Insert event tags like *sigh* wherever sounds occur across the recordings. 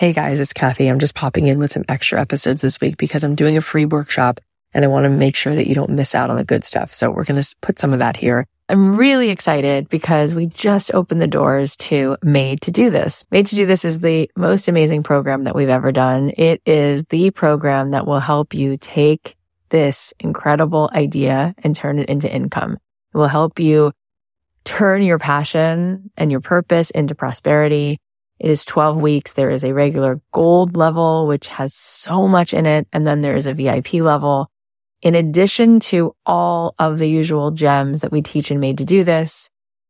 Hey guys, it's Cathy. I'm just popping in with some extra episodes this week because I'm doing a free workshop and I want to make sure that you don't miss out on the good stuff. So we're going to put some of that here. I'm really excited because we just opened the doors to Made to Do This. Made to Do This is the most amazing program that we've ever done. It is the program that will help you take this incredible idea and turn it into income. It will help you turn your passion and your purpose into prosperity. It is 12 weeks. There is a regular gold level, which has so much in it. And then there is a VIP level in addition to all of the usual gems that we teach and made to do this,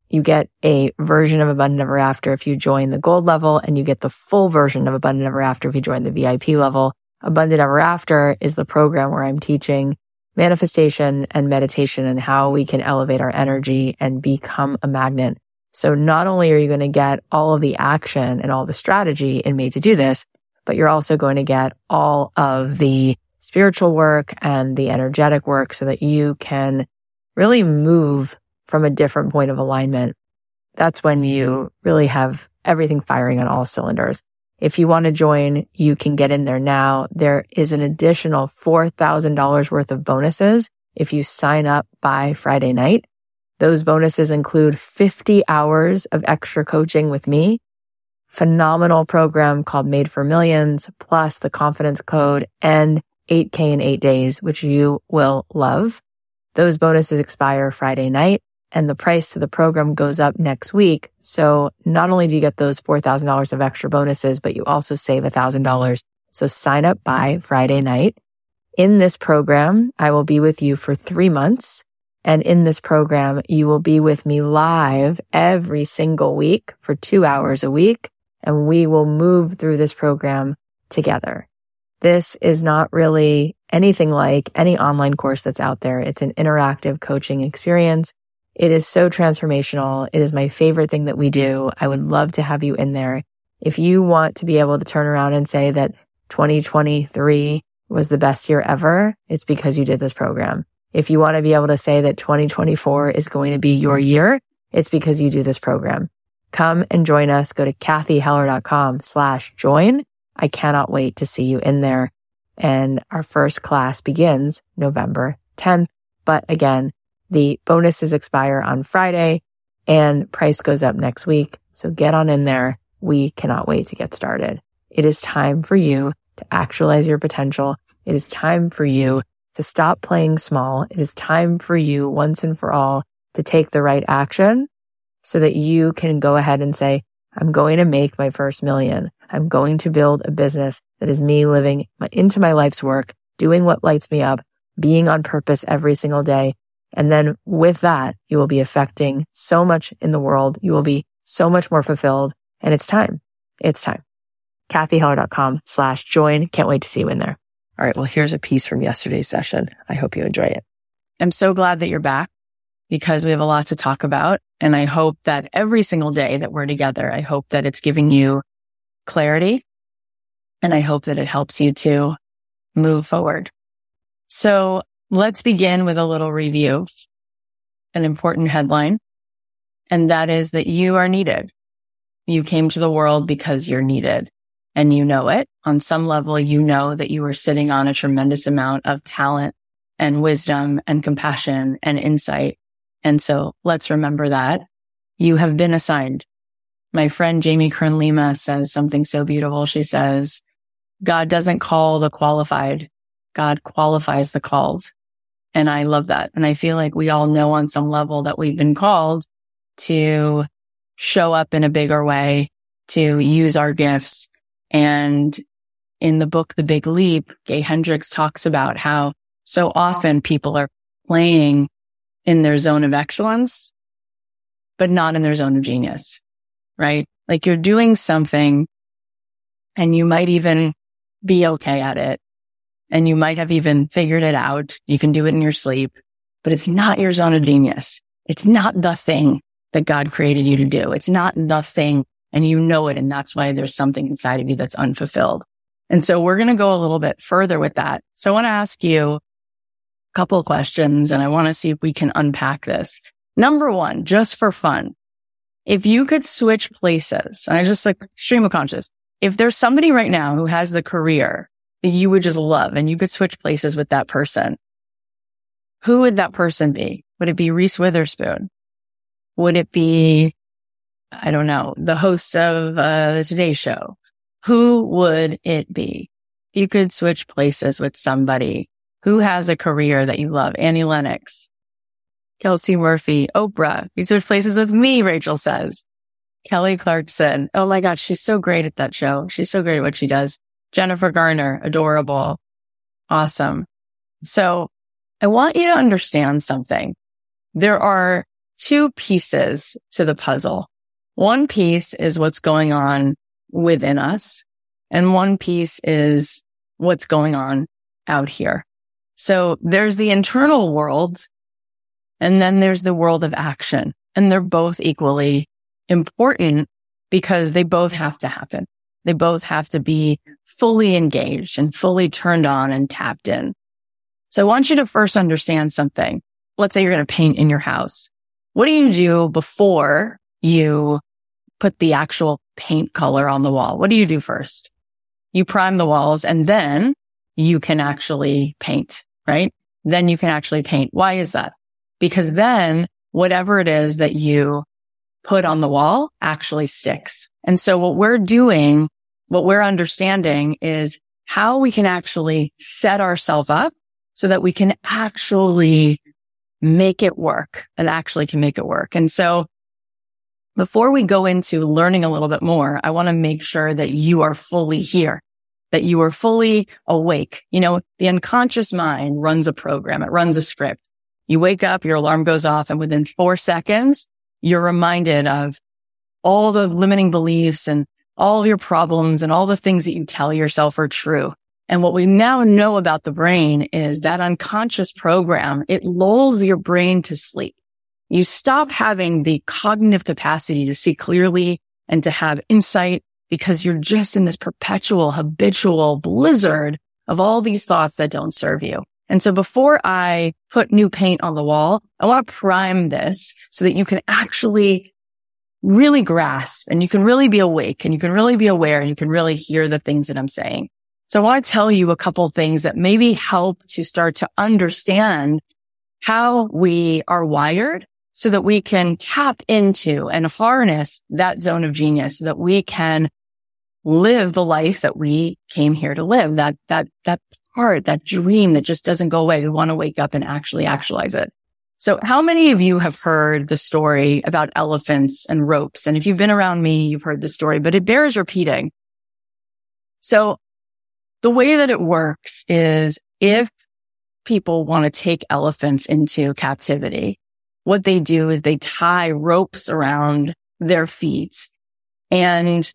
you get a version of Abundant Ever After if you join the gold level and you get the full version of Abundant Ever After if you join the VIP level. Abundant Ever After is the program where I'm teaching manifestation and meditation and how we can elevate our energy and become a magnet. So not only are you going to get all of the action and all the strategy in made to do this, but you're also going to get all of the spiritual work and the energetic work so that you can really move from a different point of alignment. That's when you really have everything firing on all cylinders. If you want to join, you can get in there now. There is an additional $4,000 worth of bonuses if you sign up by Friday night. Those bonuses include 50 hours of extra coaching with me, phenomenal program called Made for Millions, plus the confidence code and 8K in eight days, which you will love. Those bonuses expire Friday night and the price to the program goes up next week. So not only do you get those $4,000 of extra bonuses, but you also save $1,000. So sign up by Friday night. In this program, I will be with you for three months. And in this program, you will be with me live every single week for two hours a week. And we will move through this program together. This is not really anything like any online course that's out there. It's an interactive coaching experience. It is so transformational. It is my favorite thing that we do. I would love to have you in there. If you want to be able to turn around and say that 2023 was the best year ever, it's because you did this program. If you want to be able to say that 2024 is going to be your year, it's because you do this program. Come and join us. Go to cathyheller.com slash join I cannot wait to see you in there. And our first class begins November 10th. But again, the bonuses expire on Friday and price goes up next week. So get on in there. We cannot wait to get started. It is time for you to actualize your potential. It is time for you to stop playing small. It is time for you once and for all to take the right action so that you can go ahead and say, I'm going to make my first million. I'm going to build a business that is me living into my life's work, doing what lights me up, being on purpose every single day. And then with that, you will be affecting so much in the world. You will be so much more fulfilled and it's time. It's time. CathyHeller.com slash join. Can't wait to see you in there. All right. Well, here's a piece from yesterday's session. I hope you enjoy it. I'm so glad that you're back because we have a lot to talk about. And I hope that every single day that we're together, I hope that it's giving you clarity. And I hope that it helps you to move forward. So let's begin with a little review, an important headline. And that is that you are needed. You came to the world because you're needed and you know it. On some level, you know that you are sitting on a tremendous amount of talent and wisdom and compassion and insight. And so let's remember that you have been assigned my friend Jamie Kern Lima says something so beautiful. She says, God doesn't call the qualified. God qualifies the called. And I love that. And I feel like we all know on some level that we've been called to show up in a bigger way, to use our gifts. And in the book, The Big Leap, Gay Hendricks talks about how so often people are playing in their zone of excellence, but not in their zone of genius right? Like you're doing something and you might even be okay at it. And you might have even figured it out. You can do it in your sleep, but it's not your zone of genius. It's not the thing that God created you to do. It's not the thing and you know it. And that's why there's something inside of you that's unfulfilled. And so we're going to go a little bit further with that. So I want to ask you a couple questions and I want to see if we can unpack this. Number one, just for fun, if you could switch places, and I just like stream of conscious, if there's somebody right now who has the career that you would just love and you could switch places with that person, who would that person be? Would it be Reese Witherspoon? Would it be, I don't know, the host of uh, the Today Show? Who would it be? You could switch places with somebody who has a career that you love. Annie Lennox, Kelsey Murphy, Oprah. You switch places with me, Rachel says. Kelly Clarkson. Oh my God. she's so great at that show. She's so great at what she does. Jennifer Garner, adorable. Awesome. So I want you to understand something. There are two pieces to the puzzle. One piece is what's going on within us and one piece is what's going on out here. So there's the internal world and then there's the world of action and they're both equally important because they both have to happen. They both have to be fully engaged and fully turned on and tapped in. So I want you to first understand something. Let's say you're going to paint in your house. What do you do before you put the actual paint color on the wall? What do you do first? You prime the walls and then you can actually paint, right? Then you can actually paint. Why is that? Because then whatever it is that you put on the wall actually sticks. And so what we're doing, what we're understanding is how we can actually set ourselves up so that we can actually make it work and actually can make it work. And so before we go into learning a little bit more, I want to make sure that you are fully here, that you are fully awake. You know, the unconscious mind runs a program. It runs a script. You wake up, your alarm goes off and within four seconds, you're reminded of all the limiting beliefs and all of your problems and all the things that you tell yourself are true. And what we now know about the brain is that unconscious program, it lulls your brain to sleep. You stop having the cognitive capacity to see clearly and to have insight because you're just in this perpetual habitual blizzard of all these thoughts that don't serve you. And so before I put new paint on the wall, I want to prime this so that you can actually really grasp and you can really be awake and you can really be aware and you can really hear the things that I'm saying. So I want to tell you a couple things that maybe help to start to understand how we are wired so that we can tap into and harness that zone of genius so that we can live the life that we came here to live, that, that, that part, that dream that just doesn't go away. We want to wake up and actually actualize it. So how many of you have heard the story about elephants and ropes? And if you've been around me, you've heard the story, but it bears repeating. So the way that it works is if people want to take elephants into captivity, what they do is they tie ropes around their feet and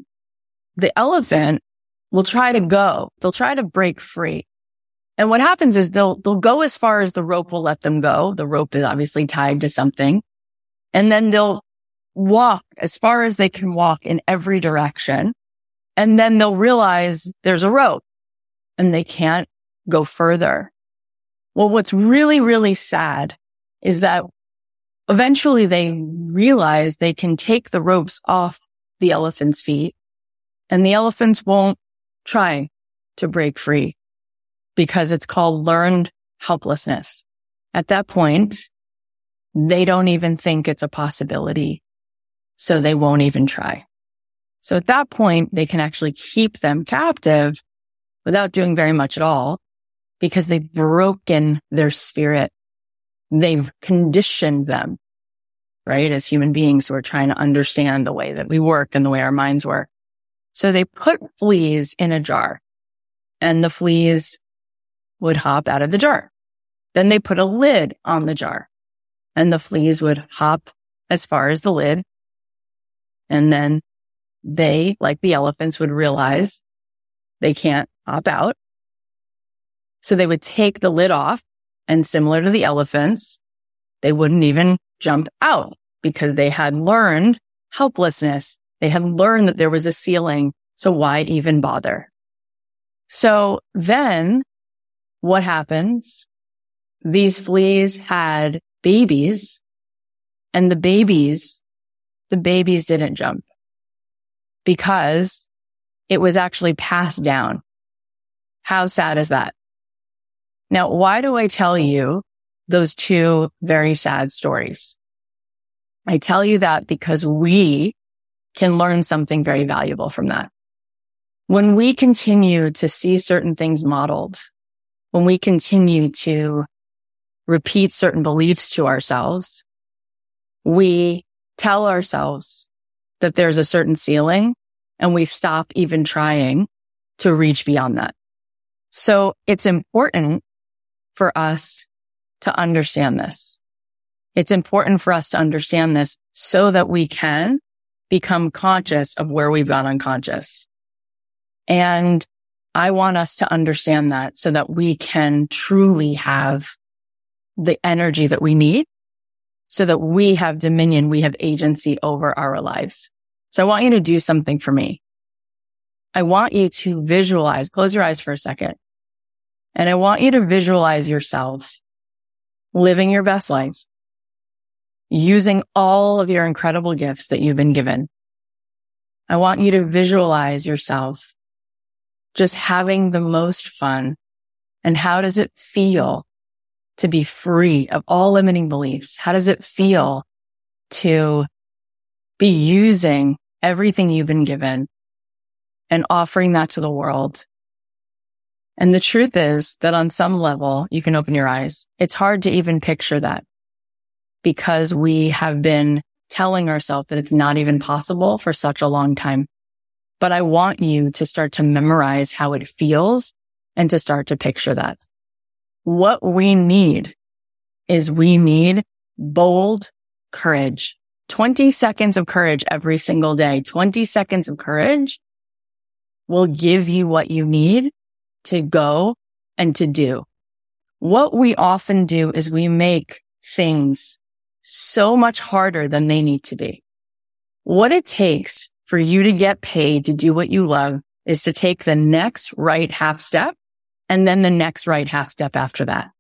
the elephant will try to go. They'll try to break free. And what happens is they'll, they'll go as far as the rope will let them go. The rope is obviously tied to something and then they'll walk as far as they can walk in every direction. And then they'll realize there's a rope and they can't go further. Well, what's really, really sad is that eventually they realize they can take the ropes off the elephant's feet and the elephants won't try to break free because it's called learned helplessness. At that point, they don't even think it's a possibility. So they won't even try. So at that point, they can actually keep them captive without doing very much at all because they've broken their spirit. They've conditioned them, right? As human beings who are trying to understand the way that we work and the way our minds work. So they put fleas in a jar and the fleas would hop out of the jar. Then they put a lid on the jar and the fleas would hop as far as the lid. And then they, like the elephants, would realize they can't hop out. So they would take the lid off and similar to the elephants, they wouldn't even jump out because they had learned helplessness. They had learned that there was a ceiling. So why even bother? So then what happens? These fleas had babies and the babies, the babies didn't jump because it was actually passed down. How sad is that? Now, why do I tell you those two very sad stories? I tell you that because we can learn something very valuable from that. When we continue to see certain things modeled, when we continue to repeat certain beliefs to ourselves, we tell ourselves that there's a certain ceiling and we stop even trying to reach beyond that. So it's important for us to understand this. It's important for us to understand this so that we can become conscious of where we've gone unconscious. And I want us to understand that so that we can truly have the energy that we need so that we have dominion. We have agency over our lives. So I want you to do something for me. I want you to visualize, close your eyes for a second. And I want you to visualize yourself living your best life, using all of your incredible gifts that you've been given. I want you to visualize yourself just having the most fun. And how does it feel to be free of all limiting beliefs? How does it feel to be using everything you've been given and offering that to the world and the truth is that on some level, you can open your eyes. It's hard to even picture that because we have been telling ourselves that it's not even possible for such a long time. But I want you to start to memorize how it feels and to start to picture that. What we need is we need bold courage. 20 seconds of courage every single day. 20 seconds of courage will give you what you need to go and to do. What we often do is we make things so much harder than they need to be. What it takes for you to get paid to do what you love is to take the next right half step and then the next right half step after that.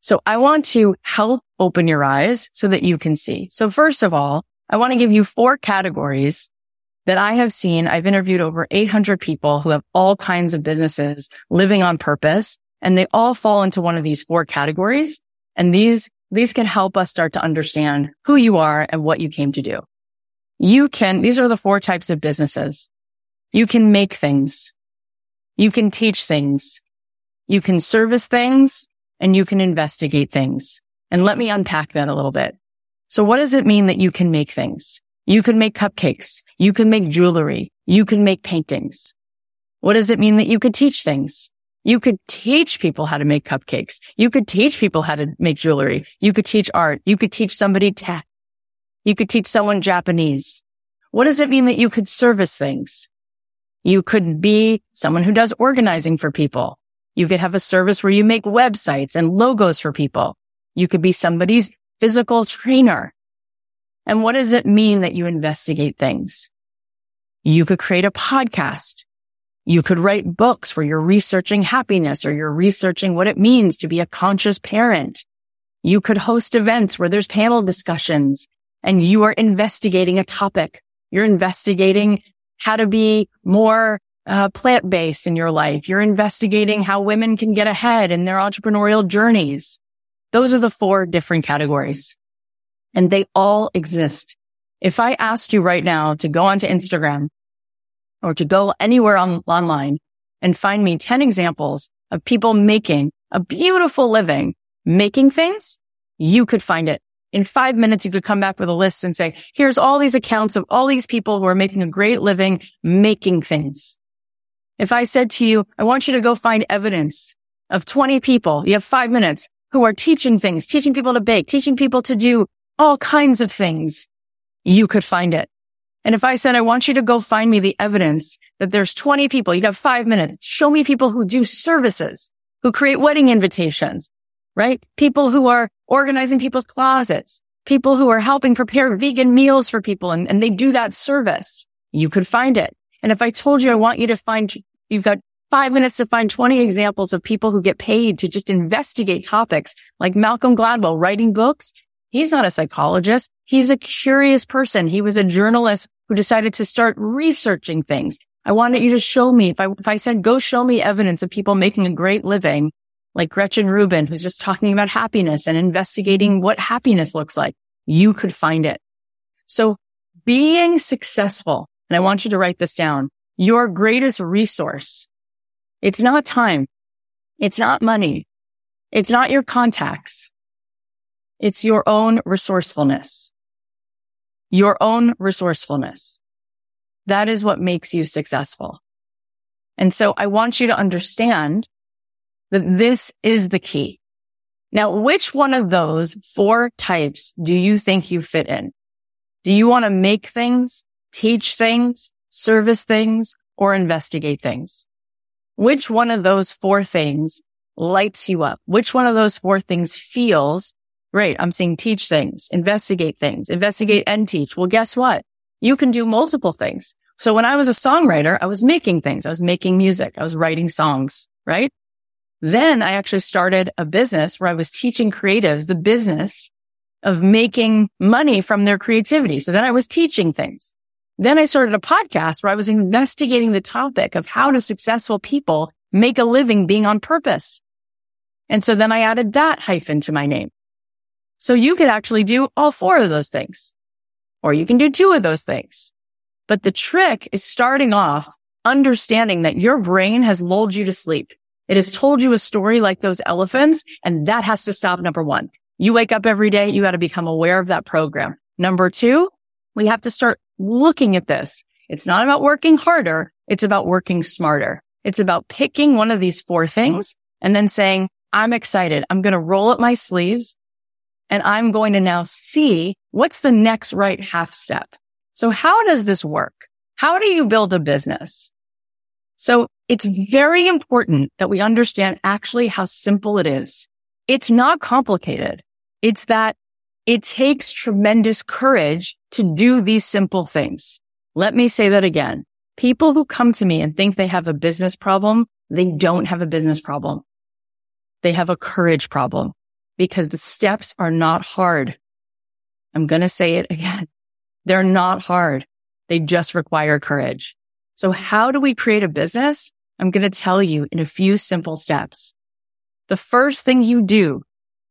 So I want to help open your eyes so that you can see. So first of all, I want to give you four categories that I have seen. I've interviewed over 800 people who have all kinds of businesses living on purpose and they all fall into one of these four categories. And these, these can help us start to understand who you are and what you came to do. You can, these are the four types of businesses. You can make things. You can teach things. You can service things and you can investigate things. And let me unpack that a little bit. So what does it mean that you can make things? You can make cupcakes. You can make jewelry. You can make paintings. What does it mean that you could teach things? You could teach people how to make cupcakes. You could teach people how to make jewelry. You could teach art. You could teach somebody tech. You could teach someone Japanese. What does it mean that you could service things? You could be someone who does organizing for people. You could have a service where you make websites and logos for people. You could be somebody's physical trainer. And what does it mean that you investigate things? You could create a podcast. You could write books where you're researching happiness or you're researching what it means to be a conscious parent. You could host events where there's panel discussions and you are investigating a topic. You're investigating how to be more uh, plant-based in your life. You're investigating how women can get ahead in their entrepreneurial journeys. Those are the four different categories and they all exist. If I asked you right now to go onto Instagram or to go anywhere on, online and find me 10 examples of people making a beautiful living, making things, you could find it. In five minutes, you could come back with a list and say, here's all these accounts of all these people who are making a great living, making things. If I said to you, I want you to go find evidence of 20 people, you have five minutes who are teaching things, teaching people to bake, teaching people to do all kinds of things. You could find it. And if I said, I want you to go find me the evidence that there's 20 people, you have five minutes. Show me people who do services, who create wedding invitations, right? People who are organizing people's closets, people who are helping prepare vegan meals for people and, and they do that service. You could find it. And if I told you, I want you to find, you've got five minutes to find 20 examples of people who get paid to just investigate topics like Malcolm Gladwell writing books He's not a psychologist. He's a curious person. He was a journalist who decided to start researching things, I wanted you to show me if I, if I said, go show me evidence of people making a great living, like Gretchen Rubin, who's just talking about happiness and investigating what happiness looks like, you could find it. So being successful, and I want you to write this down, your greatest resource. It's not time. It's not money. It's not your contacts. It's your own resourcefulness. Your own resourcefulness. That is what makes you successful. And so I want you to understand that this is the key. Now, which one of those four types do you think you fit in? Do you want to make things, teach things, service things, or investigate things? Which one of those four things lights you up? Which one of those four things feels great? I'm saying teach things, investigate things, investigate and teach. Well, guess what? You can do multiple things. So when I was a songwriter, I was making things. I was making music. I was writing songs, right? Then I actually started a business where I was teaching creatives the business of making money from their creativity. So then I was teaching things. Then I started a podcast where I was investigating the topic of how do successful people make a living being on purpose. And so then I added that hyphen to my name. So you could actually do all four of those things, or you can do two of those things. But the trick is starting off understanding that your brain has lulled you to sleep. It has told you a story like those elephants, and that has to stop. Number one, you wake up every day. You got to become aware of that program. Number two, we have to start looking at this. It's not about working harder. It's about working smarter. It's about picking one of these four things and then saying, I'm excited. I'm going to roll up my sleeves and I'm going to now see what's the next right half step. So how does this work? How do you build a business? So it's very important that we understand actually how simple it is. It's not complicated. It's that it takes tremendous courage to do these simple things. Let me say that again. People who come to me and think they have a business problem, they don't have a business problem. They have a courage problem because the steps are not hard. I'm going to say it again. *laughs* They're not hard. They just require courage. So how do we create a business? I'm going to tell you in a few simple steps. The first thing you do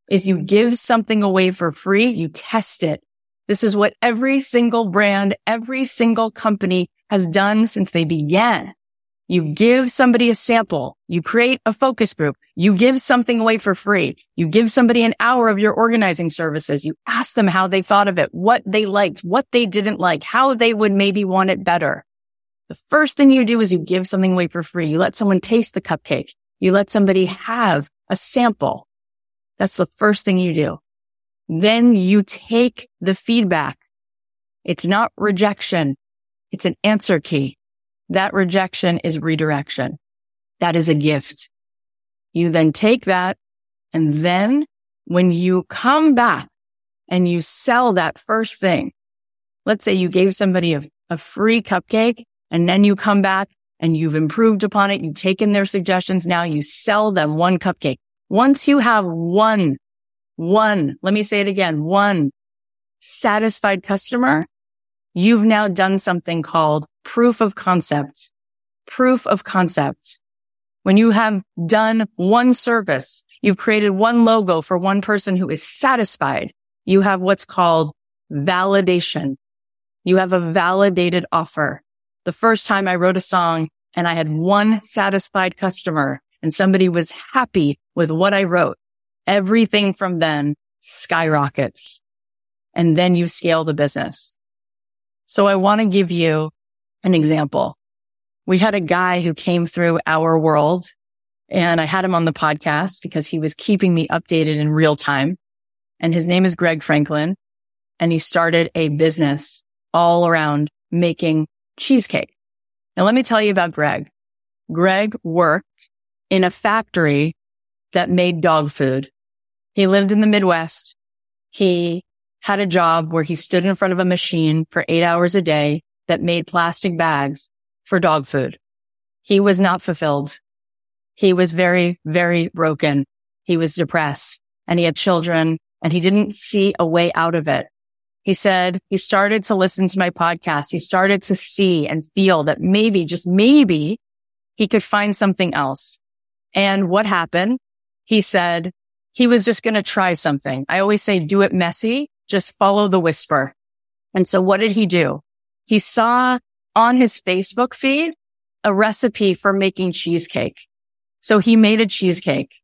is you give something away for free. You test it. This is what every single brand, every single company has done since they began. You give somebody a sample. You create a focus group. You give something away for free. You give somebody an hour of your organizing services. You ask them how they thought of it, what they liked, what they didn't like, how they would maybe want it better. The first thing you do is you give something away for free. You let someone taste the cupcake. You let somebody have a sample. That's the first thing you do. Then you take the feedback. It's not rejection. It's an answer key. That rejection is redirection. That is a gift. You then take that and then when you come back and you sell that first thing, let's say you gave somebody a, a free cupcake and then you come back and you've improved upon it. You've taken their suggestions. Now you sell them one cupcake. Once you have one, one, let me say it again, one satisfied customer, you've now done something called proof of concept. Proof of concept. When you have done one service, you've created one logo for one person who is satisfied. You have what's called validation. You have a validated offer. The first time I wrote a song and I had one satisfied customer and somebody was happy with what I wrote, everything from then skyrockets. And then you scale the business. So I want to give you an example. We had a guy who came through our world and I had him on the podcast because he was keeping me updated in real time. And his name is Greg Franklin and he started a business all around making cheesecake. Now let me tell you about Greg. Greg worked in a factory that made dog food. He lived in the Midwest. He had a job where he stood in front of a machine for eight hours a day that made plastic bags for dog food. He was not fulfilled. He was very, very broken. He was depressed and he had children and he didn't see a way out of it. He said he started to listen to my podcast. He started to see and feel that maybe, just maybe he could find something else. And what happened? He said he was just going to try something. I always say, do it messy. Just follow the whisper. And so what did he do? He saw on his Facebook feed a recipe for making cheesecake. So he made a cheesecake.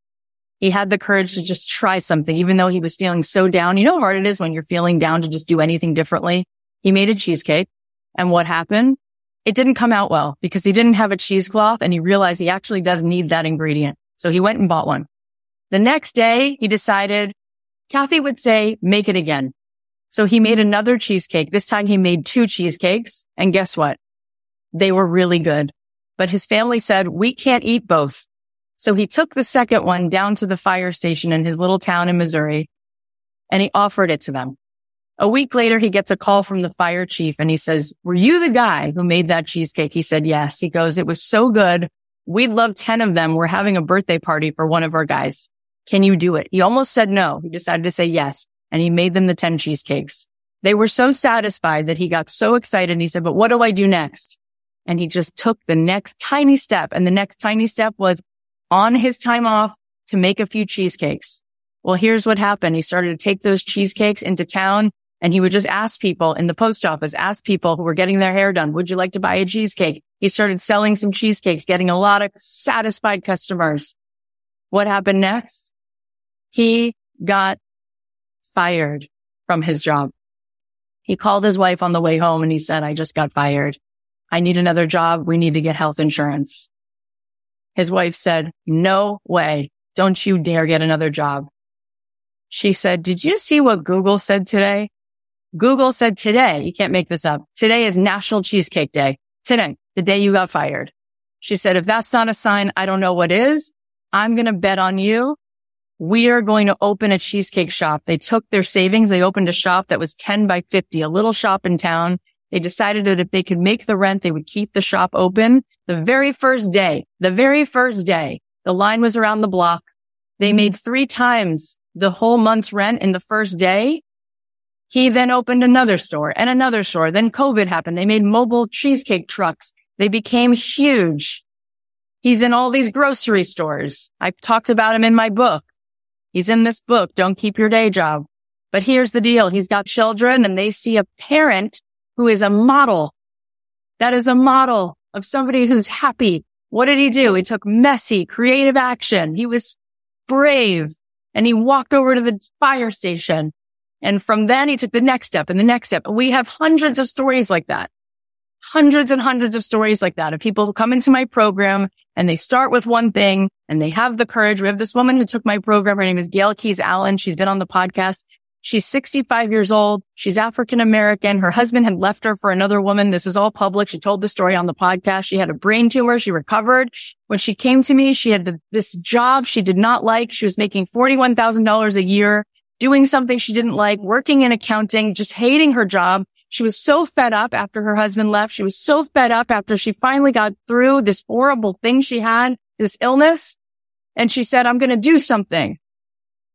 He had the courage to just try something, even though he was feeling so down. You know how hard it is when you're feeling down to just do anything differently. He made a cheesecake. And what happened? It didn't come out well because he didn't have a cheesecloth and he realized he actually does need that ingredient. So he went and bought one. The next day he decided Cathy would say, make it again. So he made another cheesecake. This time he made two cheesecakes. And guess what? They were really good. But his family said, we can't eat both. So he took the second one down to the fire station in his little town in Missouri and he offered it to them. A week later, he gets a call from the fire chief and he says, were you the guy who made that cheesecake? He said, yes. He goes, it was so good. We'd love 10 of them. We're having a birthday party for one of our guys. Can you do it? He almost said no. He decided to say yes and he made them the 10 cheesecakes. They were so satisfied that he got so excited. He said, but what do I do next? And he just took the next tiny step. And the next tiny step was on his time off to make a few cheesecakes. Well, here's what happened. He started to take those cheesecakes into town and he would just ask people in the post office, ask people who were getting their hair done, would you like to buy a cheesecake? He started selling some cheesecakes, getting a lot of satisfied customers. What happened next? He got fired from his job. He called his wife on the way home and he said, I just got fired. I need another job. We need to get health insurance. His wife said, no way. Don't you dare get another job. She said, did you see what Google said today? Google said today, you can't make this up. Today is National Cheesecake Day. Today, the day you got fired. She said, if that's not a sign, I don't know what is. I'm going to bet on you we are going to open a cheesecake shop. They took their savings. They opened a shop that was 10 by 50, a little shop in town. They decided that if they could make the rent, they would keep the shop open. The very first day, the very first day, the line was around the block. They made three times the whole month's rent in the first day. He then opened another store and another store. Then COVID happened. They made mobile cheesecake trucks. They became huge. He's in all these grocery stores. I've talked about him in my book. He's in this book. Don't keep your day job. But here's the deal. He's got children and they see a parent who is a model. That is a model of somebody who's happy. What did he do? He took messy, creative action. He was brave and he walked over to the fire station. And from then he took the next step and the next step. We have hundreds of stories like that hundreds and hundreds of stories like that of people who come into my program and they start with one thing and they have the courage. We have this woman who took my program. Her name is Gail Keys Allen. She's been on the podcast. She's 65 years old. She's African American. Her husband had left her for another woman. This is all public. She told the story on the podcast. She had a brain tumor. She recovered. When she came to me, she had this job she did not like. She was making $41,000 a year, doing something she didn't like, working in accounting, just hating her job. She was so fed up after her husband left. She was so fed up after she finally got through this horrible thing she had, this illness. And she said, I'm going to do something.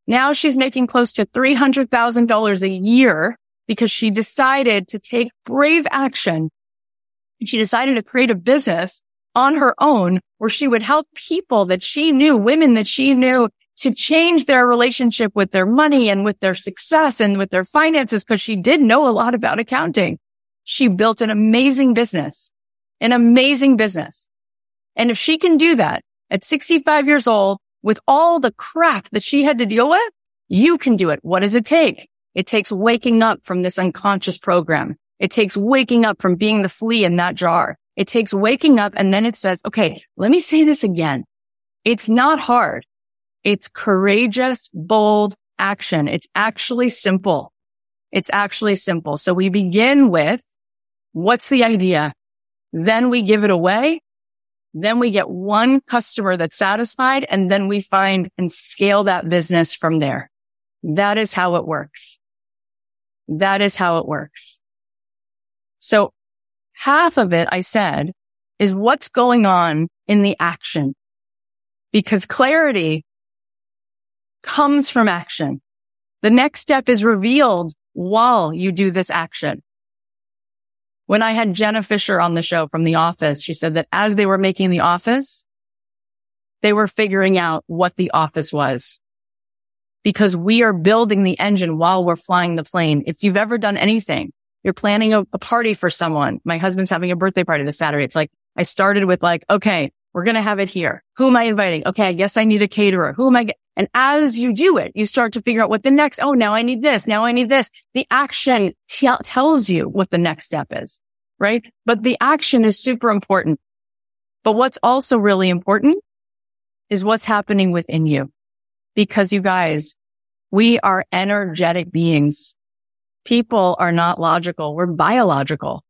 Now she's making close to $300,000 a year because she decided to take brave action. She decided to create a business on her own where she would help people that she knew, women that she knew to change their relationship with their money and with their success and with their finances because she did know a lot about accounting. She built an amazing business, an amazing business. And if she can do that at 65 years old with all the crap that she had to deal with, you can do it. What does it take? It takes waking up from this unconscious program. It takes waking up from being the flea in that jar. It takes waking up and then it says, okay, let me say this again. It's not hard. It's courageous, bold action. It's actually simple. It's actually simple. So we begin with what's the idea? Then we give it away. Then we get one customer that's satisfied and then we find and scale that business from there. That is how it works. That is how it works. So half of it I said is what's going on in the action because clarity comes from action. The next step is revealed while you do this action. When I had Jenna Fischer on the show from The Office, she said that as they were making The Office, they were figuring out what The Office was because we are building the engine while we're flying the plane. If you've ever done anything, you're planning a, a party for someone. My husband's having a birthday party this Saturday. It's like, I started with like, okay, we're going to have it here. Who am I inviting? Okay. I guess I need a caterer. Who am I? Get-? And as you do it, you start to figure out what the next, oh, now I need this. Now I need this. The action t- tells you what the next step is, right? But the action is super important. But what's also really important is what's happening within you. Because you guys, we are energetic beings. People are not logical. We're biological.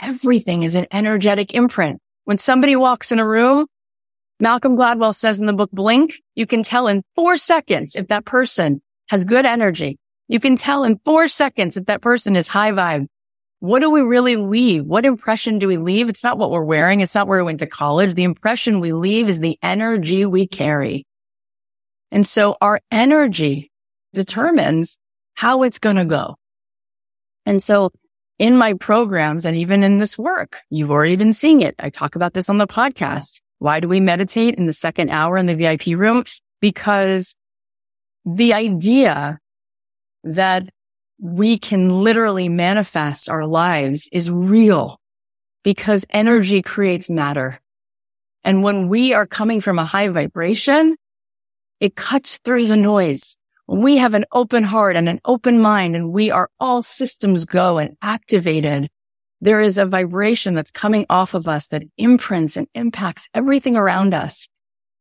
Everything is an energetic imprint. When somebody walks in a room, Malcolm Gladwell says in the book Blink, you can tell in four seconds if that person has good energy. You can tell in four seconds if that person is high vibe. What do we really leave? What impression do we leave? It's not what we're wearing. It's not where we went to college. The impression we leave is the energy we carry. And so our energy determines how it's going to go. And so in my programs and even in this work, you've already been seeing it. I talk about this on the podcast. Why do we meditate in the second hour in the VIP room? Because the idea that we can literally manifest our lives is real because energy creates matter. And when we are coming from a high vibration, it cuts through the noise. When we have an open heart and an open mind and we are all systems go and activated, there is a vibration that's coming off of us that imprints and impacts everything around us.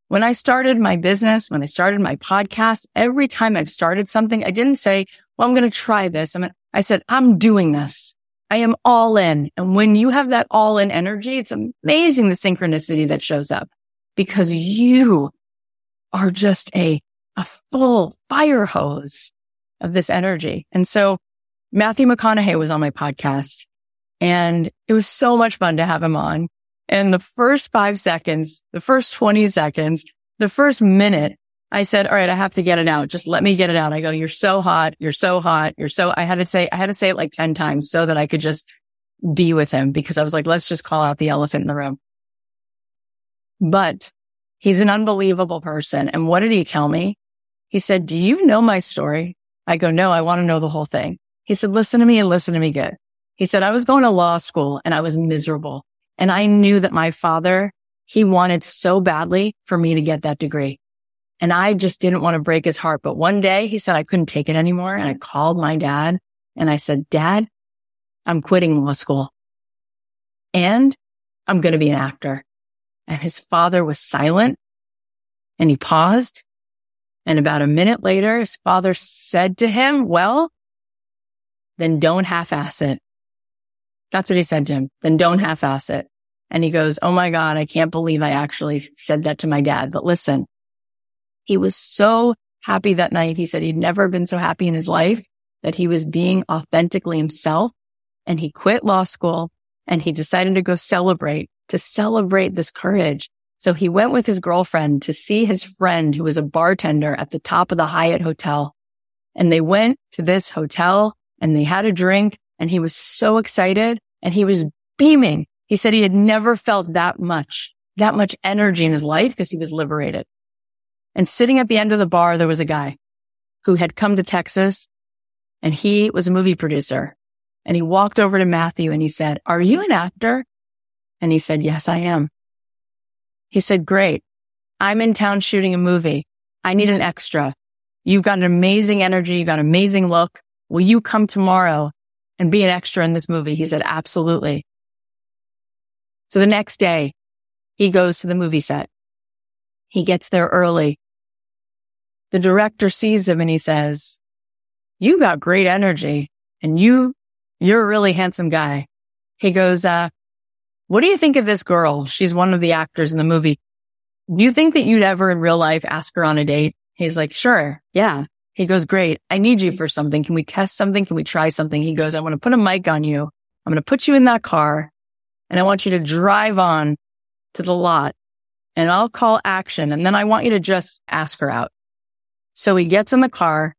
When I started my business, when I started my podcast, every time I've started something, I didn't say, well, I'm going to try this. I, mean, I said, I'm doing this. I am all in. And when you have that all in energy, it's amazing the synchronicity that shows up because you are just a a full fire hose of this energy. And so Matthew McConaughey was on my podcast and it was so much fun to have him on. And the first five seconds, the first 20 seconds, the first minute, I said, all right, I have to get it out. Just let me get it out. I go, you're so hot. You're so hot. You're so, I had to say, I had to say it like 10 times so that I could just be with him because I was like, let's just call out the elephant in the room. But he's an unbelievable person. And what did he tell me? He said, do you know my story? I go, no, I want to know the whole thing. He said, listen to me and listen to me good. He said, I was going to law school and I was miserable. And I knew that my father, he wanted so badly for me to get that degree. And I just didn't want to break his heart. But one day he said I couldn't take it anymore. And I called my dad and I said, dad, I'm quitting law school and I'm going to be an actor. And his father was silent and he paused and about a minute later, his father said to him, well, then don't half-ass it. That's what he said to him. Then don't half-ass it. And he goes, Oh my God, I can't believe I actually said that to my dad. But listen, he was so happy that night. He said he'd never been so happy in his life that he was being authentically himself and he quit law school and he decided to go celebrate, to celebrate this courage so he went with his girlfriend to see his friend who was a bartender at the top of the Hyatt hotel. And they went to this hotel and they had a drink and he was so excited and he was beaming. He said he had never felt that much, that much energy in his life because he was liberated. And sitting at the end of the bar, there was a guy who had come to Texas and he was a movie producer. And he walked over to Matthew and he said, are you an actor? And he said, yes, I am. He said, great. I'm in town shooting a movie. I need an extra. You've got an amazing energy. You've got an amazing look. Will you come tomorrow and be an extra in this movie? He said, absolutely. So the next day he goes to the movie set. He gets there early. The director sees him and he says, you got great energy and you, you're a really handsome guy. He goes, uh, what do you think of this girl? She's one of the actors in the movie. Do you think that you'd ever in real life ask her on a date? He's like, sure. Yeah. He goes, great. I need you for something. Can we test something? Can we try something? He goes, I want to put a mic on you. I'm going to put you in that car and I want you to drive on to the lot and I'll call action. And then I want you to just ask her out. So he gets in the car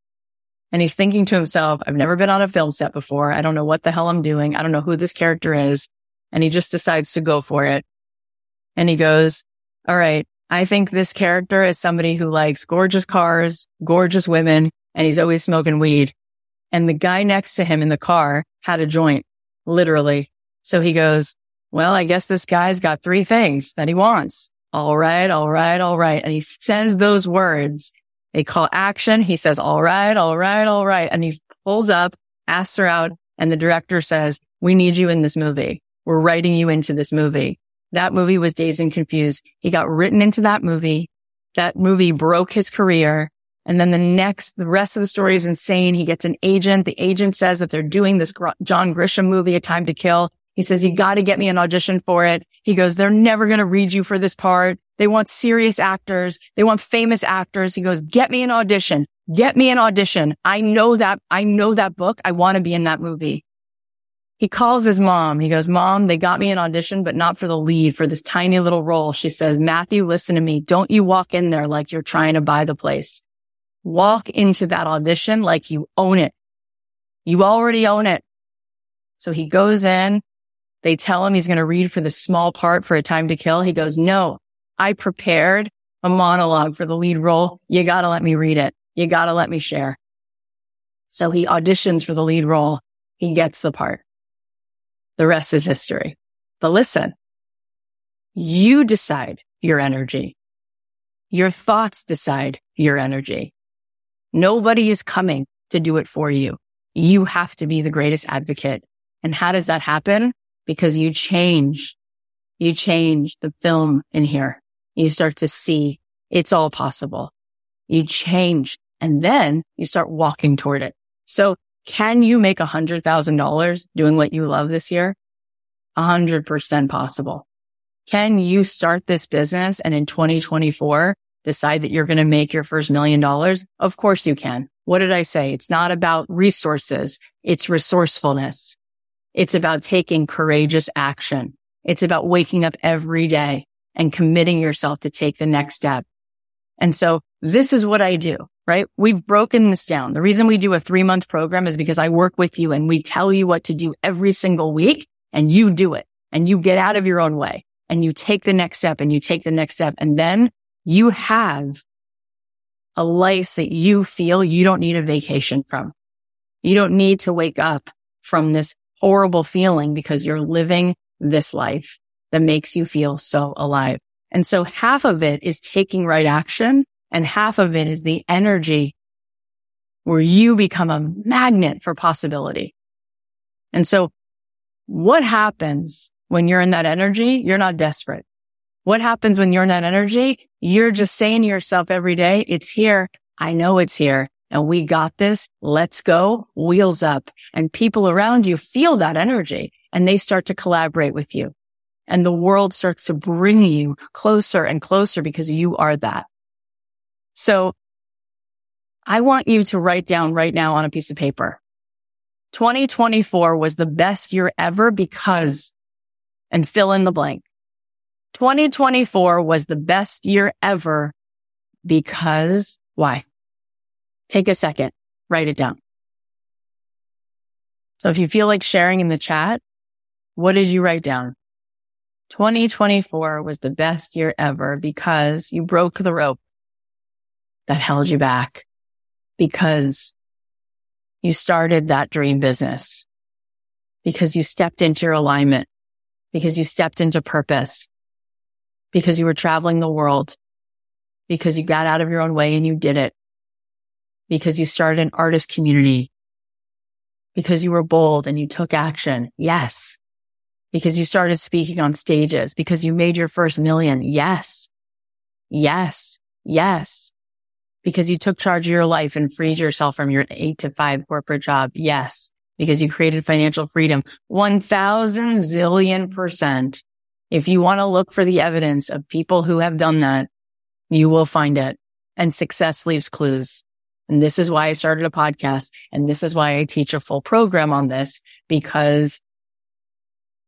and he's thinking to himself, I've never been on a film set before. I don't know what the hell I'm doing. I don't know who this character is. And he just decides to go for it. And he goes, all right, I think this character is somebody who likes gorgeous cars, gorgeous women, and he's always smoking weed. And the guy next to him in the car had a joint, literally. So he goes, well, I guess this guy's got three things that he wants. All right. All right. All right. And he says those words. They call action. He says, all right. All right. All right. And he pulls up, asks her out. And the director says, we need you in this movie. We're writing you into this movie. That movie was Dazed and Confused. He got written into that movie. That movie broke his career. And then the next, the rest of the story is insane. He gets an agent. The agent says that they're doing this John Grisham movie, A Time to Kill. He says, you got to get me an audition for it. He goes, they're never going to read you for this part. They want serious actors. They want famous actors. He goes, get me an audition. Get me an audition. I know that. I know that book. I want to be in that movie. He calls his mom. He goes, mom, they got me an audition, but not for the lead, for this tiny little role. She says, Matthew, listen to me. Don't you walk in there like you're trying to buy the place. Walk into that audition like you own it. You already own it. So he goes in. They tell him he's going to read for the small part for a time to kill. He goes, no, I prepared a monologue for the lead role. You got to let me read it. You got to let me share. So he auditions for the lead role. He gets the part. The rest is history. But listen, you decide your energy. Your thoughts decide your energy. Nobody is coming to do it for you. You have to be the greatest advocate. And how does that happen? Because you change, you change the film in here. You start to see it's all possible. You change and then you start walking toward it. So can you make a hundred thousand dollars doing what you love this year? A hundred percent possible. Can you start this business and in 2024 decide that you're going to make your first million dollars? Of course you can. What did I say? It's not about resources. It's resourcefulness. It's about taking courageous action. It's about waking up every day and committing yourself to take the next step. And so this is what I do, right? We've broken this down. The reason we do a three month program is because I work with you and we tell you what to do every single week and you do it and you get out of your own way and you take the next step and you take the next step. And then you have a life that you feel you don't need a vacation from. You don't need to wake up from this horrible feeling because you're living this life that makes you feel so alive. And so half of it is taking right action and half of it is the energy where you become a magnet for possibility. And so what happens when you're in that energy? You're not desperate. What happens when you're in that energy? You're just saying to yourself every day, it's here. I know it's here and we got this. Let's go wheels up and people around you feel that energy and they start to collaborate with you and the world starts to bring you closer and closer because you are that. So I want you to write down right now on a piece of paper. 2024 was the best year ever because and fill in the blank. 2024 was the best year ever because why? Take a second, write it down. So if you feel like sharing in the chat, what did you write down? 2024 was the best year ever because you broke the rope that held you back because you started that dream business because you stepped into your alignment, because you stepped into purpose, because you were traveling the world, because you got out of your own way and you did it, because you started an artist community, because you were bold and you took action. Yes because you started speaking on stages, because you made your first million. Yes. Yes. Yes. Because you took charge of your life and freed yourself from your eight to five corporate job. Yes. Because you created financial freedom. 1000 zillion percent. If you want to look for the evidence of people who have done that, you will find it. And success leaves clues. And this is why I started a podcast. And this is why I teach a full program on this because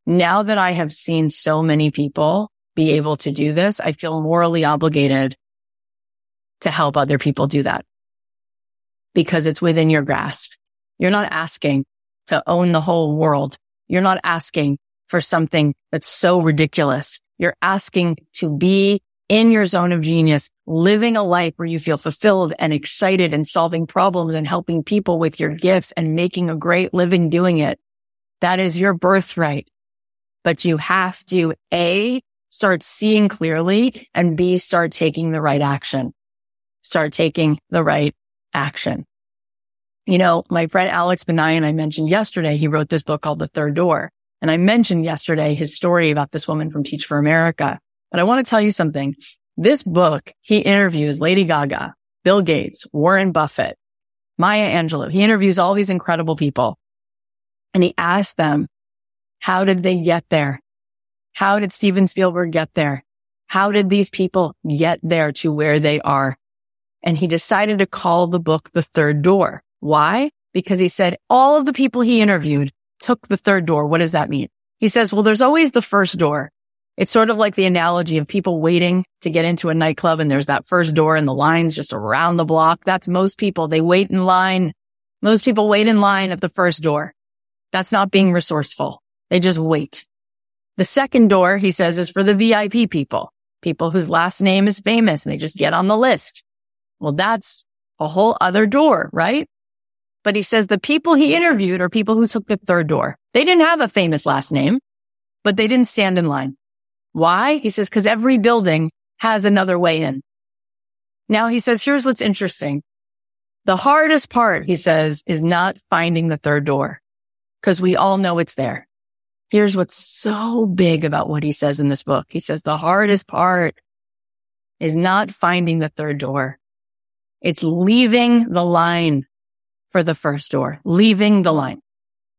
now that I have seen so many people be able to do this, I feel morally obligated to help other people do that. because it's within your grasp. You're not asking to own the whole world. You're not asking for something that's so ridiculous. You're asking to be in your zone of genius, living a life where you feel fulfilled and excited and solving problems and helping people with your gifts and making a great living doing it. That is your birthright. But you have to A, start seeing clearly and B, start taking the right action. Start taking the right action. You know, my friend Alex Banayan, I mentioned yesterday, he wrote this book called The Third Door. And I mentioned yesterday his story about this woman from Teach for America. But I want to tell you something. This book, he interviews Lady Gaga, Bill Gates, Warren Buffett, Maya Angelou. He interviews all these incredible people and he asks them, how did they get there? How did Steven Spielberg get there? How did these people get there to where they are? And he decided to call the book The Third Door. Why? Because he said all of the people he interviewed took the third door. What does that mean? He says, well, there's always the first door. It's sort of like the analogy of people waiting to get into a nightclub and there's that first door and the line's just around the block. That's most people. They wait in line. Most people wait in line at the first door. That's not being resourceful. They just wait. The second door, he says, is for the VIP people, people whose last name is famous and they just get on the list. Well, that's a whole other door, right? But he says the people he interviewed are people who took the third door. They didn't have a famous last name, but they didn't stand in line. Why? He says, cause every building has another way in. Now he says, here's what's interesting. The hardest part, he says, is not finding the third door because we all know it's there. Here's what's so big about what he says in this book. He says the hardest part is not finding the third door. It's leaving the line for the first door, leaving the line.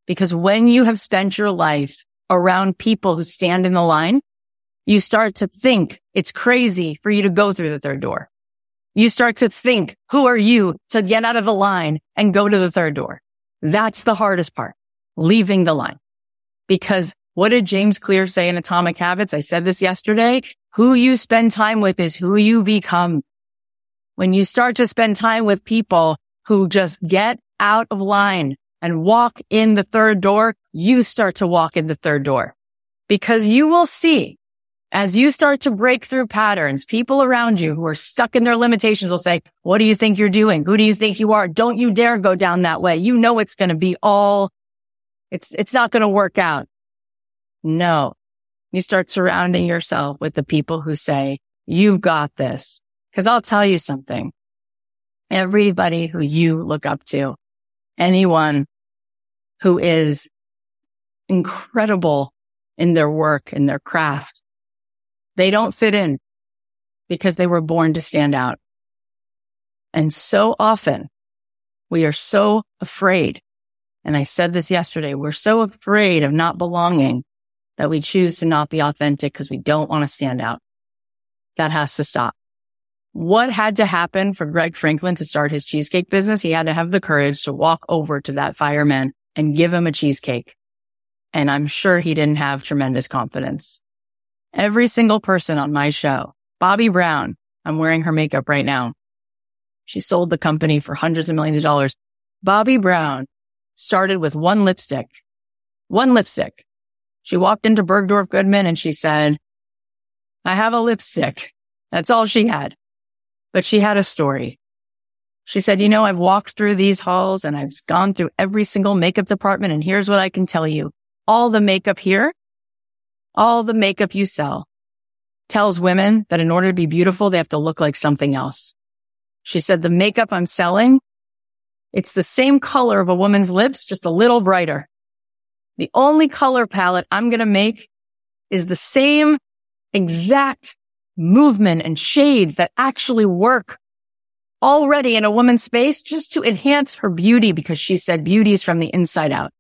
Because when you have spent your life around people who stand in the line, you start to think it's crazy for you to go through the third door. You start to think, who are you to get out of the line and go to the third door? That's the hardest part, leaving the line. Because what did James Clear say in Atomic Habits? I said this yesterday. Who you spend time with is who you become. When you start to spend time with people who just get out of line and walk in the third door, you start to walk in the third door because you will see as you start to break through patterns, people around you who are stuck in their limitations will say, what do you think you're doing? Who do you think you are? Don't you dare go down that way. You know, it's going to be all, it's, it's not going to work out. No, you start surrounding yourself with the people who say, you've got this. Cause I'll tell you something. Everybody who you look up to anyone who is incredible in their work and their craft. They don't fit in because they were born to stand out. And so often we are so afraid. And I said this yesterday. We're so afraid of not belonging that we choose to not be authentic because we don't want to stand out. That has to stop what had to happen for Greg Franklin to start his cheesecake business? He had to have the courage to walk over to that fireman and give him a cheesecake. And I'm sure he didn't have tremendous confidence. Every single person on my show, Bobbi Brown, I'm wearing her makeup right now. She sold the company for hundreds of millions of dollars. Bobbi Brown started with one lipstick, one lipstick. She walked into Bergdorf Goodman and she said, I have a lipstick. That's all she had but she had a story. She said, you know, I've walked through these halls and I've gone through every single makeup department. And here's what I can tell you. All the makeup here, all the makeup you sell tells women that in order to be beautiful, they have to look like something else. She said, the makeup I'm selling, it's the same color of a woman's lips, just a little brighter. The only color palette I'm going to make is the same exact movement and shades that actually work already in a woman's space just to enhance her beauty because she said beauty is from the inside out.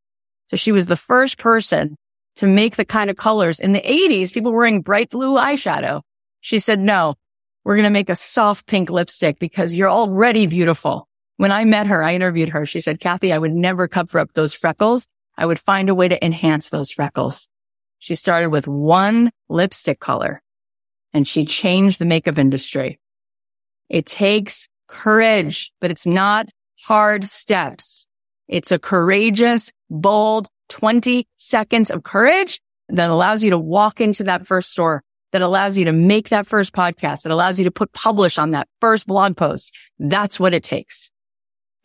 So she was the first person to make the kind of colors in the 80s, people were wearing bright blue eyeshadow. She said, no, we're going to make a soft pink lipstick because you're already beautiful. When I met her, I interviewed her. She said, Cathy, I would never cover up those freckles. I would find a way to enhance those freckles. She started with one lipstick color and she changed the makeup industry. It takes courage, but it's not hard steps. It's a courageous, bold 20 seconds of courage that allows you to walk into that first store, that allows you to make that first podcast, that allows you to put publish on that first blog post. That's what it takes.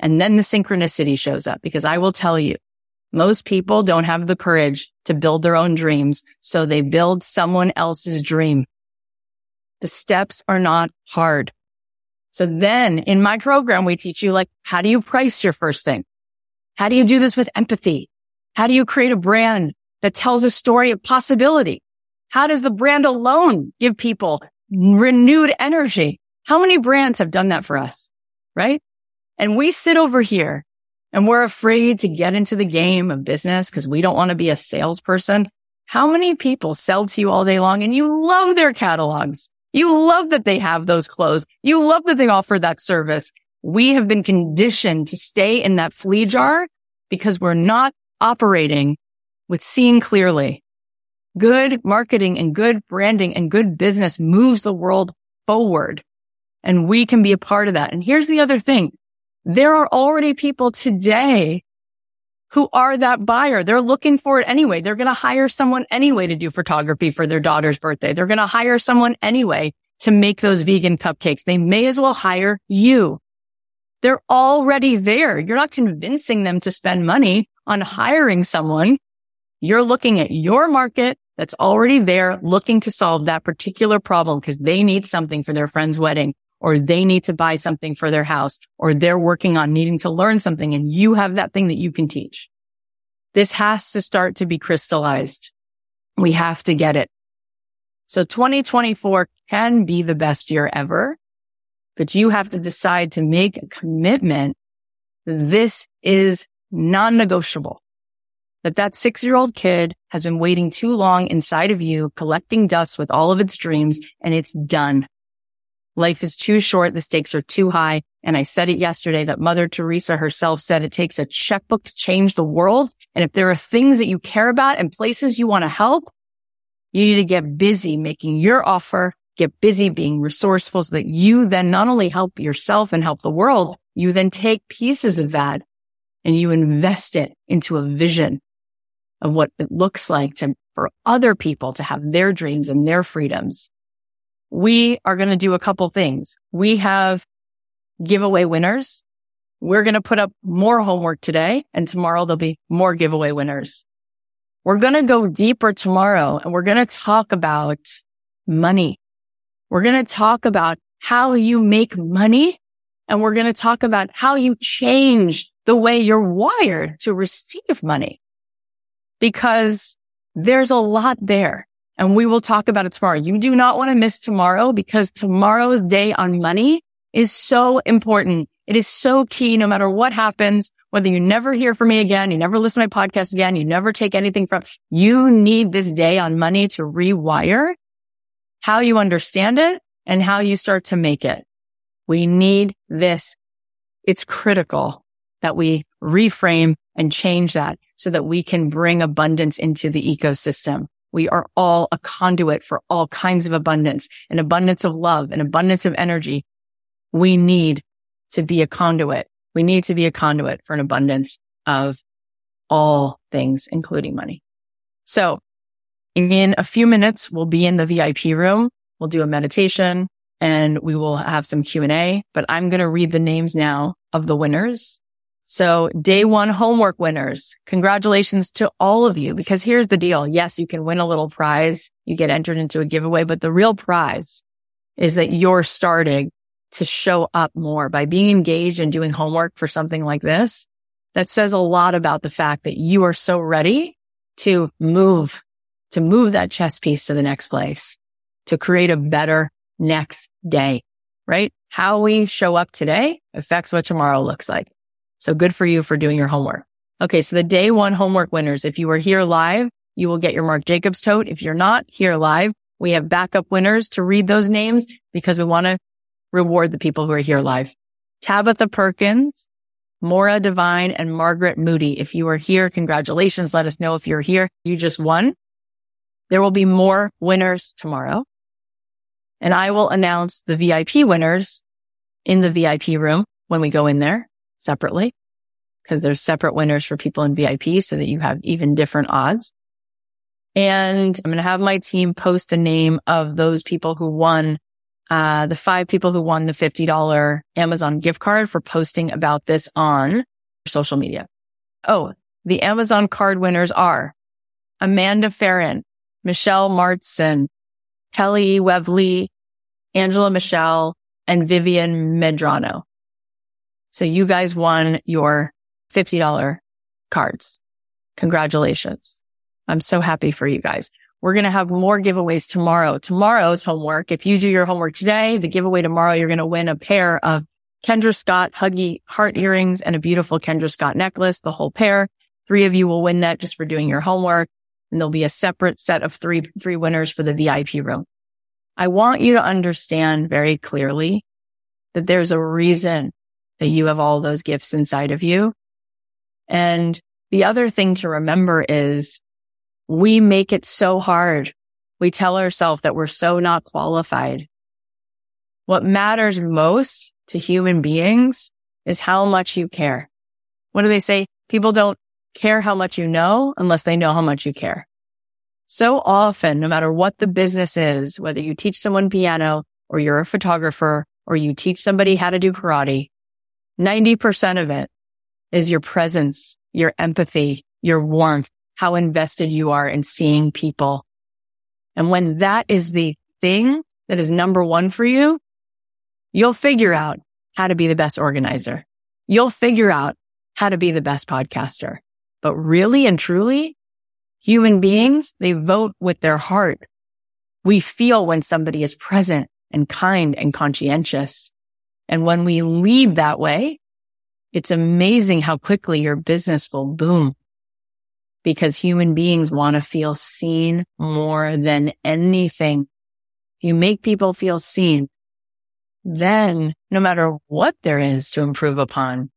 And then the synchronicity shows up because I will tell you, most people don't have the courage to build their own dreams. So they build someone else's dream. The steps are not hard. So then in my program, we teach you like, how do you price your first thing? How do you do this with empathy? How do you create a brand that tells a story of possibility? How does the brand alone give people renewed energy? How many brands have done that for us? Right? And we sit over here and we're afraid to get into the game of business because we don't want to be a salesperson. How many people sell to you all day long and you love their catalogs? You love that they have those clothes. You love that they offer that service. We have been conditioned to stay in that flea jar because we're not operating with seeing clearly. Good marketing and good branding and good business moves the world forward. And we can be a part of that. And here's the other thing. There are already people today who are that buyer. They're looking for it anyway. They're going to hire someone anyway to do photography for their daughter's birthday. They're going to hire someone anyway to make those vegan cupcakes. They may as well hire you. They're already there. You're not convincing them to spend money on hiring someone. You're looking at your market that's already there looking to solve that particular problem because they need something for their friend's wedding or they need to buy something for their house or they're working on needing to learn something and you have that thing that you can teach. This has to start to be crystallized. We have to get it. So 2024 can be the best year ever, but you have to decide to make a commitment. This is non-negotiable. That that six year old kid has been waiting too long inside of you, collecting dust with all of its dreams and it's done. Life is too short. The stakes are too high. And I said it yesterday that Mother Teresa herself said it takes a checkbook to change the world. And if there are things that you care about and places you want to help, you need to get busy making your offer, get busy being resourceful so that you then not only help yourself and help the world, you then take pieces of that and you invest it into a vision of what it looks like to, for other people to have their dreams and their freedoms we are going to do a couple things. We have giveaway winners. We're going to put up more homework today and tomorrow there'll be more giveaway winners. We're going to go deeper tomorrow and we're going to talk about money. We're going to talk about how you make money and we're going to talk about how you change the way you're wired to receive money because there's a lot there and we will talk about it tomorrow. You do not want to miss tomorrow because tomorrow's day on money is so important. It is so key no matter what happens, whether you never hear from me again, you never listen to my podcast again, you never take anything from, you need this day on money to rewire how you understand it and how you start to make it. We need this. It's critical that we reframe and change that so that we can bring abundance into the ecosystem. We are all a conduit for all kinds of abundance, an abundance of love, an abundance of energy. We need to be a conduit. We need to be a conduit for an abundance of all things, including money. So in a few minutes, we'll be in the VIP room. We'll do a meditation and we will have some Q and A, but I'm going to read the names now of the winners so day one homework winners, congratulations to all of you because here's the deal. Yes, you can win a little prize. You get entered into a giveaway, but the real prize is that you're starting to show up more by being engaged and doing homework for something like this. That says a lot about the fact that you are so ready to move, to move that chess piece to the next place, to create a better next day, right? How we show up today affects what tomorrow looks like. So good for you for doing your homework. Okay. So the day one homework winners, if you are here live, you will get your Marc Jacobs tote. If you're not here live, we have backup winners to read those names because we want to reward the people who are here live. Tabitha Perkins, Mora Devine, and Margaret Moody. If you are here, congratulations. Let us know if you're here. You just won. There will be more winners tomorrow. And I will announce the VIP winners in the VIP room when we go in there. Separately because there's separate winners for people in VIP so that you have even different odds. And I'm going to have my team post the name of those people who won, uh, the five people who won the $50 Amazon gift card for posting about this on social media. Oh, the Amazon card winners are Amanda Farron, Michelle Martson, Kelly Wevley, Angela Michelle, and Vivian Medrano. So you guys won your $50 cards. Congratulations. I'm so happy for you guys. We're going to have more giveaways tomorrow. Tomorrow's homework. If you do your homework today, the giveaway tomorrow, you're going to win a pair of Kendra Scott Huggie heart earrings and a beautiful Kendra Scott necklace, the whole pair. Three of you will win that just for doing your homework. And there'll be a separate set of three, three winners for the VIP room. I want you to understand very clearly that there's a reason that you have all those gifts inside of you. And the other thing to remember is we make it so hard. We tell ourselves that we're so not qualified. What matters most to human beings is how much you care. What do they say? People don't care how much you know unless they know how much you care. So often, no matter what the business is, whether you teach someone piano or you're a photographer or you teach somebody how to do karate, 90% of it is your presence, your empathy, your warmth, how invested you are in seeing people. And when that is the thing that is number one for you, you'll figure out how to be the best organizer. You'll figure out how to be the best podcaster. But really and truly, human beings, they vote with their heart. We feel when somebody is present and kind and conscientious. And when we lead that way, it's amazing how quickly your business will boom because human beings want to feel seen more than anything. You make people feel seen. Then no matter what there is to improve upon,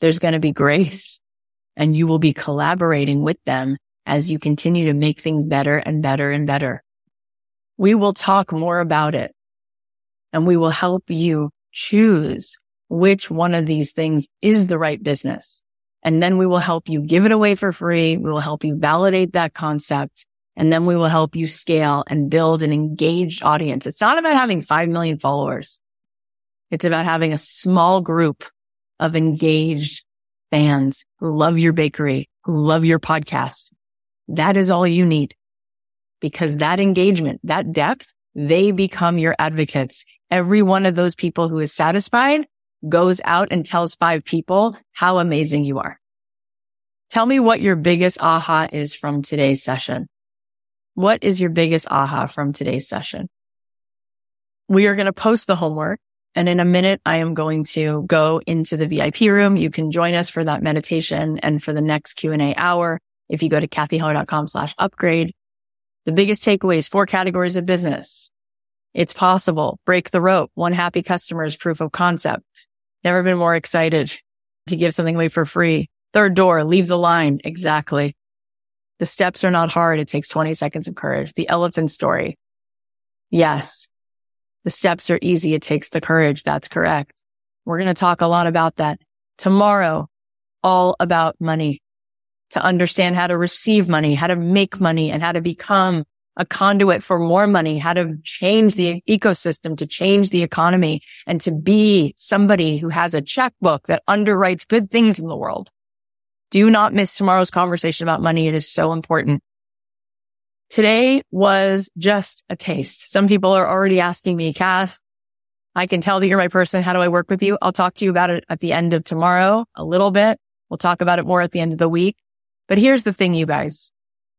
there's going to be grace and you will be collaborating with them as you continue to make things better and better and better. We will talk more about it and we will help you choose which one of these things is the right business. And then we will help you give it away for free. We will help you validate that concept. And then we will help you scale and build an engaged audience. It's not about having 5 million followers. It's about having a small group of engaged fans who love your bakery, who love your podcast. That is all you need because that engagement, that depth, they become your advocates. Every one of those people who is satisfied goes out and tells five people how amazing you are. Tell me what your biggest aha is from today's session. What is your biggest aha from today's session? We are going to post the homework and in a minute, I am going to go into the VIP room. You can join us for that meditation and for the next Q and A hour. If you go to cathyheller.com slash upgrade, the biggest takeaways, four categories of business. It's possible. Break the rope. One happy customer is proof of concept. Never been more excited to give something away for free. Third door, leave the line. Exactly. The steps are not hard. It takes 20 seconds of courage. The elephant story. Yes. The steps are easy. It takes the courage. That's correct. We're going to talk a lot about that tomorrow. All about money to understand how to receive money, how to make money and how to become a conduit for more money, how to change the ecosystem, to change the economy and to be somebody who has a checkbook that underwrites good things in the world. Do not miss tomorrow's conversation about money. It is so important. Today was just a taste. Some people are already asking me, Kath, I can tell that you're my person. How do I work with you? I'll talk to you about it at the end of tomorrow a little bit. We'll talk about it more at the end of the week. But here's the thing, you guys.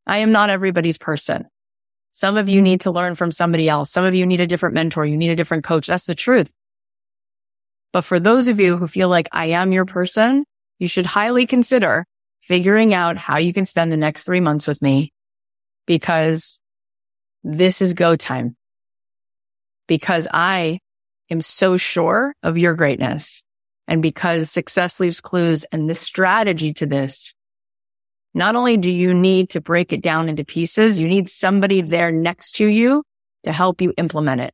I am not everybody's person. Some of you need to learn from somebody else. Some of you need a different mentor. You need a different coach. That's the truth. But for those of you who feel like I am your person, you should highly consider figuring out how you can spend the next three months with me because this is go time. Because I am so sure of your greatness and because success leaves clues and the strategy to this not only do you need to break it down into pieces, you need somebody there next to you to help you implement it.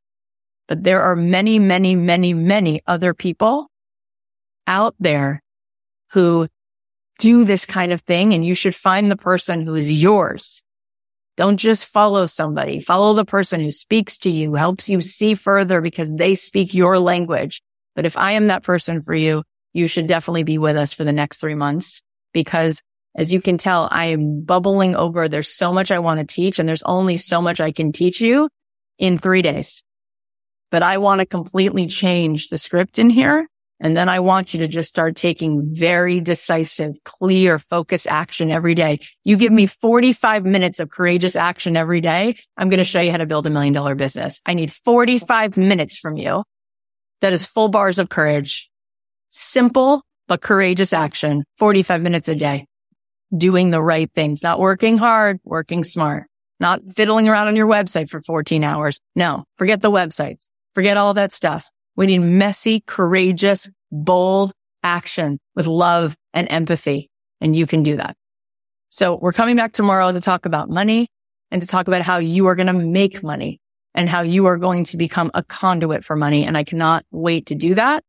But there are many, many, many, many other people out there who do this kind of thing and you should find the person who is yours. Don't just follow somebody. Follow the person who speaks to you, helps you see further because they speak your language. But if I am that person for you, you should definitely be with us for the next three months because as you can tell, I am bubbling over. There's so much I want to teach and there's only so much I can teach you in three days. But I want to completely change the script in here. And then I want you to just start taking very decisive, clear, focused action every day. You give me 45 minutes of courageous action every day. I'm going to show you how to build a million dollar business. I need 45 minutes from you. That is full bars of courage, simple, but courageous action, 45 minutes a day doing the right things, not working hard, working smart, not fiddling around on your website for 14 hours. No, forget the websites. Forget all that stuff. We need messy, courageous, bold action with love and empathy. And you can do that. So we're coming back tomorrow to talk about money and to talk about how you are going to make money and how you are going to become a conduit for money. And I cannot wait to do that.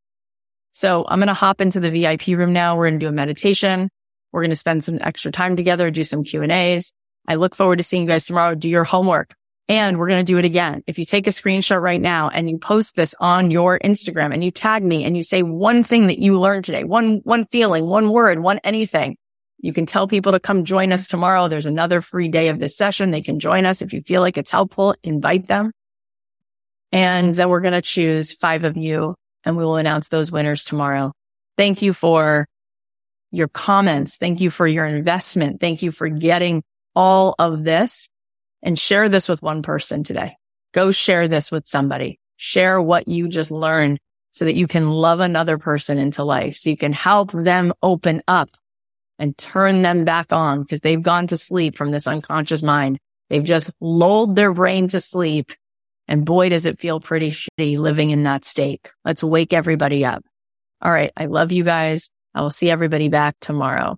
So I'm going to hop into the VIP room now. We're going to do a meditation. We're going to spend some extra time together, do some Q and A's. I look forward to seeing you guys tomorrow. Do your homework and we're going to do it again. If you take a screenshot right now and you post this on your Instagram and you tag me and you say one thing that you learned today, one, one feeling, one word, one anything, you can tell people to come join us tomorrow. There's another free day of this session. They can join us. If you feel like it's helpful, invite them. And then we're going to choose five of you and we will announce those winners tomorrow. Thank you for your comments. Thank you for your investment. Thank you for getting all of this and share this with one person today. Go share this with somebody. Share what you just learned so that you can love another person into life. So you can help them open up and turn them back on because they've gone to sleep from this unconscious mind. They've just lulled their brain to sleep. And boy, does it feel pretty shitty living in that state. Let's wake everybody up. All right. I love you guys. I will see everybody back tomorrow.